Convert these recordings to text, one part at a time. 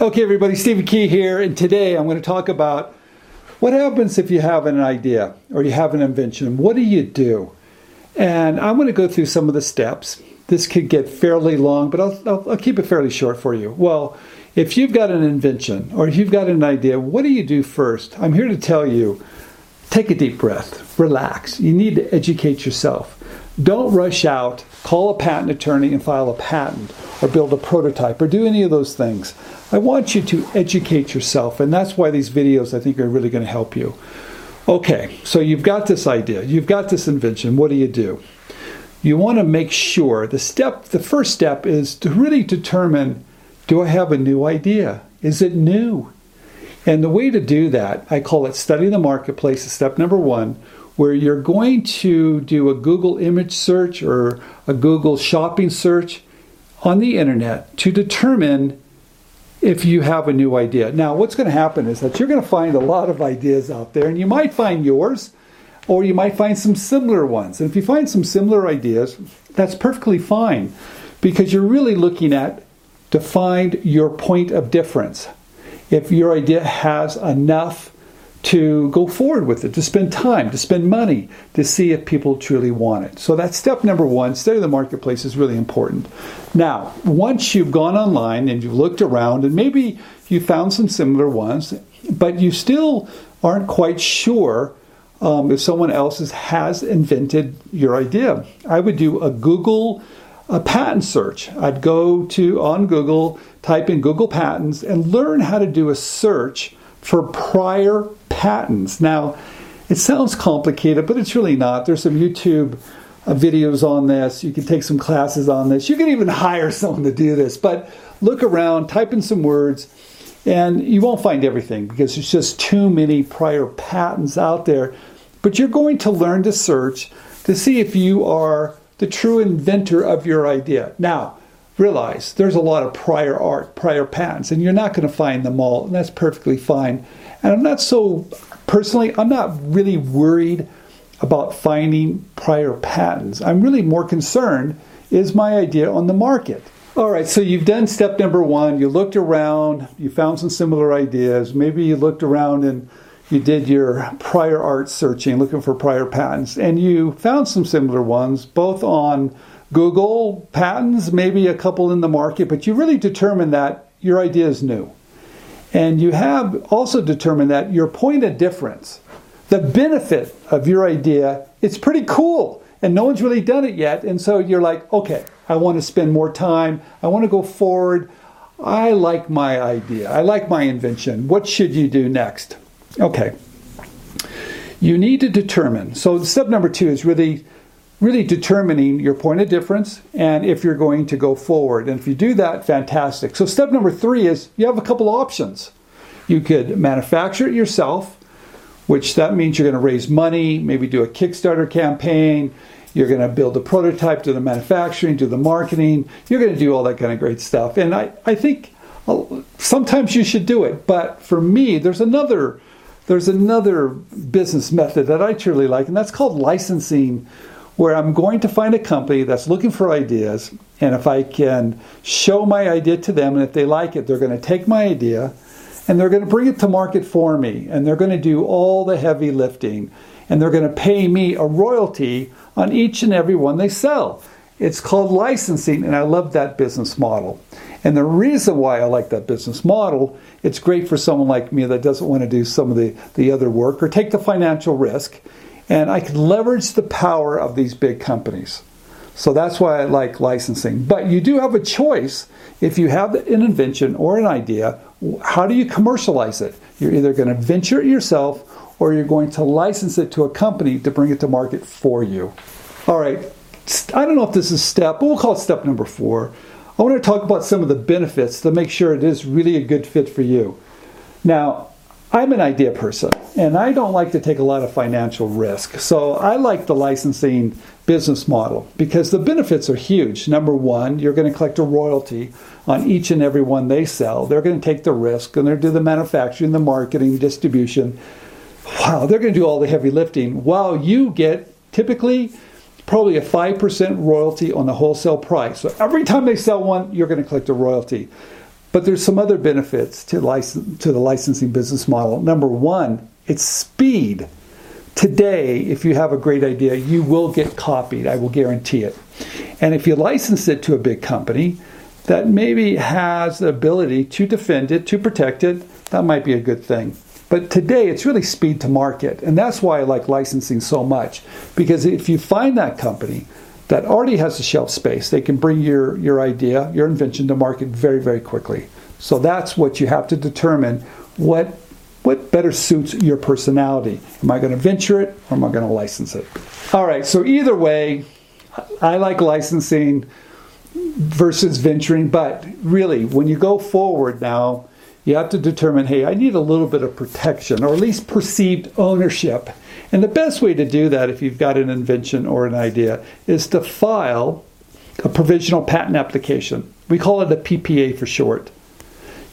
Okay, everybody, Stephen Key here, and today I'm going to talk about what happens if you have an idea or you have an invention. What do you do? And I'm going to go through some of the steps. This could get fairly long, but I'll, I'll, I'll keep it fairly short for you. Well, if you've got an invention or if you've got an idea, what do you do first? I'm here to tell you take a deep breath, relax. You need to educate yourself. Don't rush out, call a patent attorney and file a patent or build a prototype or do any of those things. I want you to educate yourself, and that's why these videos I think are really going to help you. Okay, so you've got this idea, you've got this invention. What do you do? You want to make sure the step, the first step is to really determine do I have a new idea? Is it new? And the way to do that, I call it study the marketplace, step number one, where you're going to do a Google image search or a Google shopping search on the internet to determine if you have a new idea. Now, what's going to happen is that you're going to find a lot of ideas out there, and you might find yours, or you might find some similar ones. And if you find some similar ideas, that's perfectly fine because you're really looking at to find your point of difference. If your idea has enough to go forward with it, to spend time, to spend money, to see if people truly want it. So that's step number one. Study the marketplace is really important. Now, once you've gone online and you've looked around, and maybe you found some similar ones, but you still aren't quite sure um, if someone else has invented your idea, I would do a Google a patent search. I'd go to on Google, type in Google patents, and learn how to do a search for prior patents. Now, it sounds complicated, but it's really not. There's some YouTube uh, videos on this. You can take some classes on this. You can even hire someone to do this. But look around, type in some words, and you won't find everything because there's just too many prior patents out there. But you're going to learn to search to see if you are the true inventor of your idea. Now, realize there's a lot of prior art, prior patents, and you're not going to find them all, and that's perfectly fine. And I'm not so, personally, I'm not really worried about finding prior patents. I'm really more concerned is my idea on the market? All right, so you've done step number one. You looked around, you found some similar ideas. Maybe you looked around and you did your prior art searching, looking for prior patents, and you found some similar ones, both on Google patents, maybe a couple in the market, but you really determine that your idea is new. And you have also determined that your point of difference, the benefit of your idea, it's pretty cool. And no one's really done it yet. And so you're like, okay, I want to spend more time. I want to go forward. I like my idea. I like my invention. What should you do next? Okay. You need to determine. So step number two is really really determining your point of difference and if you're going to go forward. And if you do that, fantastic. So, step number three is you have a couple options. You could manufacture it yourself, which that means you're going to raise money, maybe do a Kickstarter campaign. You're going to build a prototype, do the manufacturing, do the marketing. You're going to do all that kind of great stuff. And I, I think uh, sometimes you should do it. But for me, there's another there's another business method that I truly like, and that's called licensing where I'm going to find a company that's looking for ideas, and if I can show my idea to them, and if they like it, they're going to take my idea and they're going to bring it to market for me, and they're going to do all the heavy lifting, and they're going to pay me a royalty on each and every one they sell. It's called licensing, and I love that business model. And the reason why I like that business model, it's great for someone like me that doesn't want to do some of the, the other work or take the financial risk and I can leverage the power of these big companies. So that's why I like licensing. But you do have a choice if you have an invention or an idea, how do you commercialize it? You're either going to venture it yourself or you're going to license it to a company to bring it to market for you. All right, I don't know if this is step, but we'll call it step number four. I want to talk about some of the benefits to make sure it is really a good fit for you. Now, I'm an idea person and I don't like to take a lot of financial risk. So I like the licensing business model because the benefits are huge. Number one, you're going to collect a royalty on each and every one they sell. They're going to take the risk and they're do the manufacturing, the marketing, distribution. Wow, they're going to do all the heavy lifting while you get typically probably a 5% royalty on the wholesale price. So every time they sell one, you're going to collect a royalty. But there's some other benefits to license to the licensing business model. Number one, it's speed. Today, if you have a great idea, you will get copied. I will guarantee it. And if you license it to a big company that maybe has the ability to defend it, to protect it, that might be a good thing. But today, it's really speed to market. And that's why I like licensing so much. Because if you find that company that already has the shelf space, they can bring your, your idea, your invention to market very, very quickly. So that's what you have to determine what what better suits your personality. Am I going to venture it or am I going to license it? All right, so either way, I like licensing versus venturing, but really, when you go forward now, you have to determine hey, I need a little bit of protection or at least perceived ownership. And the best way to do that, if you've got an invention or an idea, is to file a provisional patent application. We call it a PPA for short.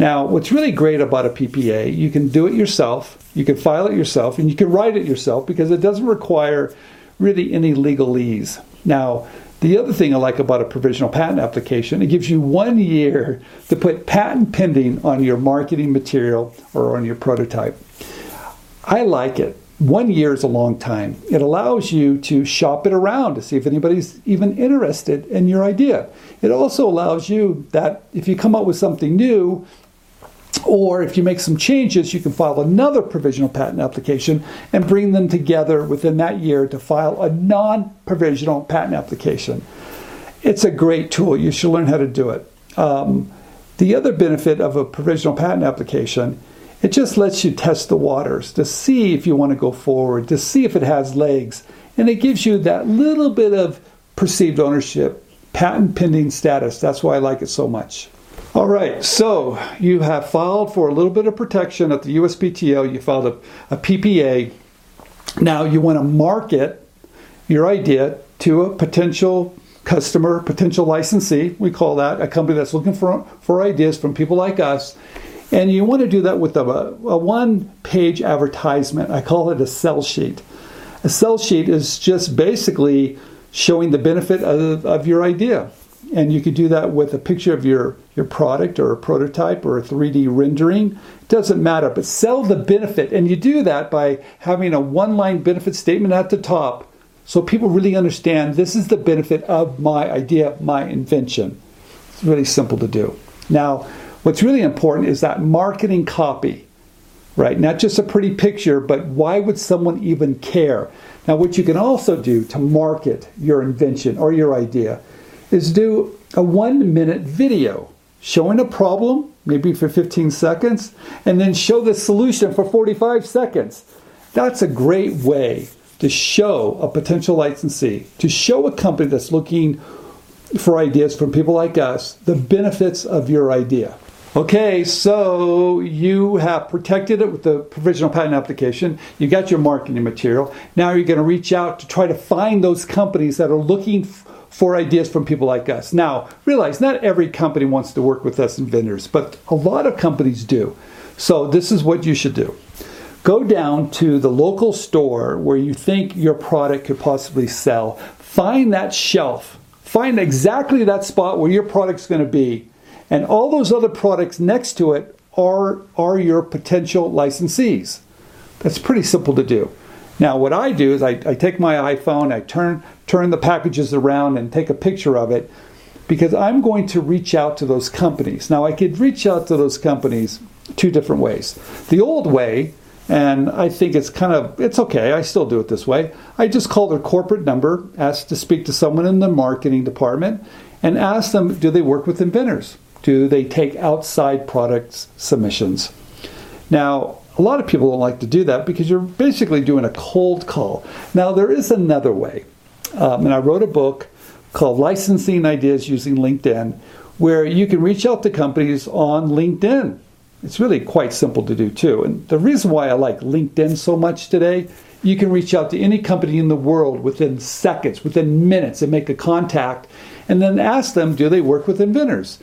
Now, what's really great about a PPA, you can do it yourself, you can file it yourself, and you can write it yourself because it doesn't require really any legalese. Now, the other thing I like about a provisional patent application, it gives you one year to put patent pending on your marketing material or on your prototype. I like it. One year is a long time. It allows you to shop it around to see if anybody's even interested in your idea. It also allows you that if you come up with something new, or if you make some changes, you can file another provisional patent application and bring them together within that year to file a non provisional patent application. It's a great tool. You should learn how to do it. Um, the other benefit of a provisional patent application, it just lets you test the waters to see if you want to go forward, to see if it has legs. And it gives you that little bit of perceived ownership, patent pending status. That's why I like it so much. All right, so you have filed for a little bit of protection at the USPTO. You filed a, a PPA. Now you want to market your idea to a potential customer, potential licensee. We call that a company that's looking for, for ideas from people like us. And you want to do that with a, a one page advertisement. I call it a sell sheet. A sell sheet is just basically showing the benefit of, of your idea and you could do that with a picture of your, your product or a prototype or a 3D rendering. It doesn't matter, but sell the benefit. And you do that by having a one line benefit statement at the top so people really understand this is the benefit of my idea, my invention. It's really simple to do. Now, what's really important is that marketing copy, right? Not just a pretty picture, but why would someone even care? Now, what you can also do to market your invention or your idea is do a one minute video showing a problem, maybe for 15 seconds, and then show the solution for 45 seconds. That's a great way to show a potential licensee, to show a company that's looking for ideas from people like us, the benefits of your idea. Okay, so you have protected it with the provisional patent application. You got your marketing material. Now you're going to reach out to try to find those companies that are looking for ideas from people like us. Now, realize not every company wants to work with us inventors, but a lot of companies do. So, this is what you should do go down to the local store where you think your product could possibly sell, find that shelf, find exactly that spot where your product's going to be, and all those other products next to it are, are your potential licensees. That's pretty simple to do. Now, what I do is I, I take my iPhone, I turn, turn the packages around and take a picture of it because I'm going to reach out to those companies. Now, I could reach out to those companies two different ways. The old way, and I think it's kind of it's okay. I still do it this way. I just call their corporate number, ask to speak to someone in the marketing department, and ask them, do they work with inventors? Do they take outside products submissions? Now, a lot of people don't like to do that because you're basically doing a cold call. Now, there is another way. Um, and I wrote a book called Licensing Ideas Using LinkedIn, where you can reach out to companies on LinkedIn. It's really quite simple to do too. And the reason why I like LinkedIn so much today, you can reach out to any company in the world within seconds, within minutes, and make a contact, and then ask them, do they work with inventors?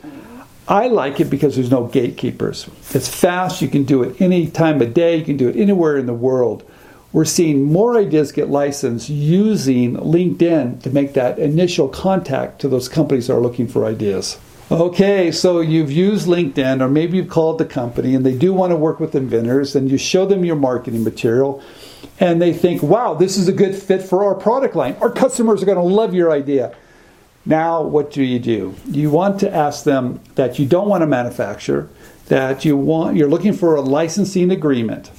I like it because there's no gatekeepers. It's fast, you can do it any time of day, you can do it anywhere in the world. We're seeing more ideas get licensed using LinkedIn to make that initial contact to those companies that are looking for ideas. Okay, so you've used LinkedIn, or maybe you've called the company and they do want to work with inventors, and you show them your marketing material, and they think, wow, this is a good fit for our product line. Our customers are going to love your idea. Now, what do you do? You want to ask them that you don't want to manufacture, that you want you're looking for a licensing agreement.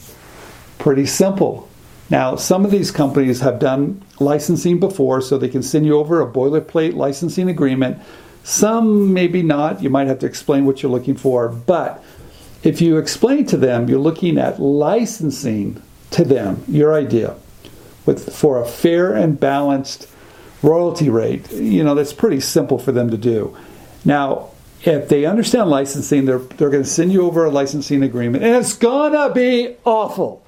Pretty simple. Now, some of these companies have done licensing before, so they can send you over a boilerplate licensing agreement. Some maybe not. You might have to explain what you're looking for. But if you explain to them, you're looking at licensing to them your idea with for a fair and balanced royalty rate. You know, that's pretty simple for them to do. Now, if they understand licensing, they're, they're going to send you over a licensing agreement, and it's going to be awful.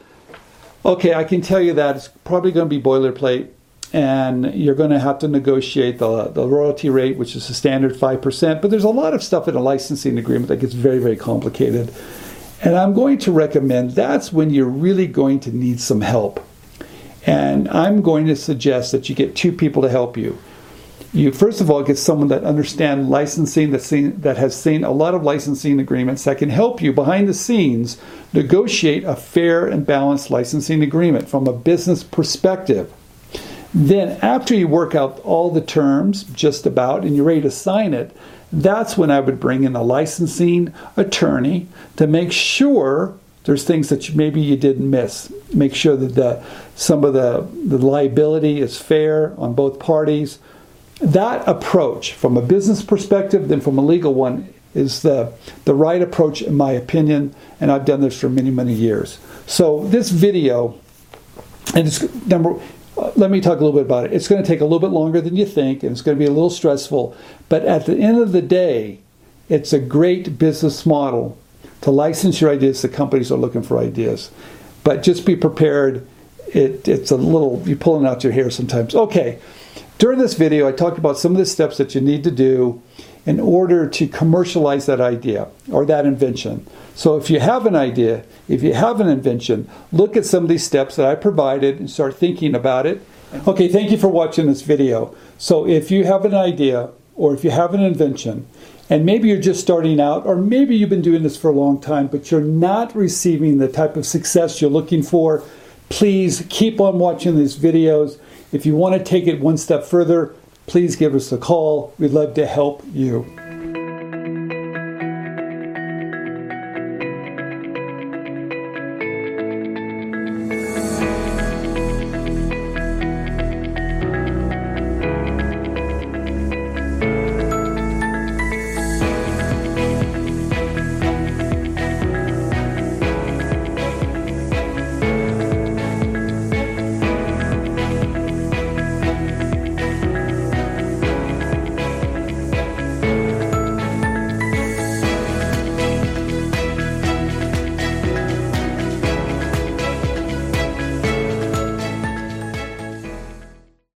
Okay, I can tell you that it's probably going to be boilerplate, and you're going to have to negotiate the, the royalty rate, which is a standard 5%. But there's a lot of stuff in a licensing agreement that gets very, very complicated. And I'm going to recommend that's when you're really going to need some help. And I'm going to suggest that you get two people to help you. You first of all get someone that understands licensing that seen, that has seen a lot of licensing agreements that can help you behind the scenes negotiate a fair and balanced licensing agreement from a business perspective. Then after you work out all the terms just about and you're ready to sign it, that's when I would bring in a licensing attorney to make sure there's things that you, maybe you didn't miss. Make sure that the, some of the, the liability is fair on both parties. That approach, from a business perspective, then from a legal one, is the, the right approach, in my opinion, and I've done this for many, many years. So, this video, and it's number uh, let me talk a little bit about it. It's going to take a little bit longer than you think, and it's going to be a little stressful. But at the end of the day, it's a great business model to license your ideas to companies are looking for ideas. But just be prepared. It, it's a little, you're pulling out your hair sometimes. Okay, during this video, I talked about some of the steps that you need to do in order to commercialize that idea or that invention. So if you have an idea, if you have an invention, look at some of these steps that I provided and start thinking about it. Okay, thank you for watching this video. So if you have an idea or if you have an invention, and maybe you're just starting out, or maybe you've been doing this for a long time, but you're not receiving the type of success you're looking for, please keep on watching these videos. If you want to take it one step further, please give us a call. We'd love to help you.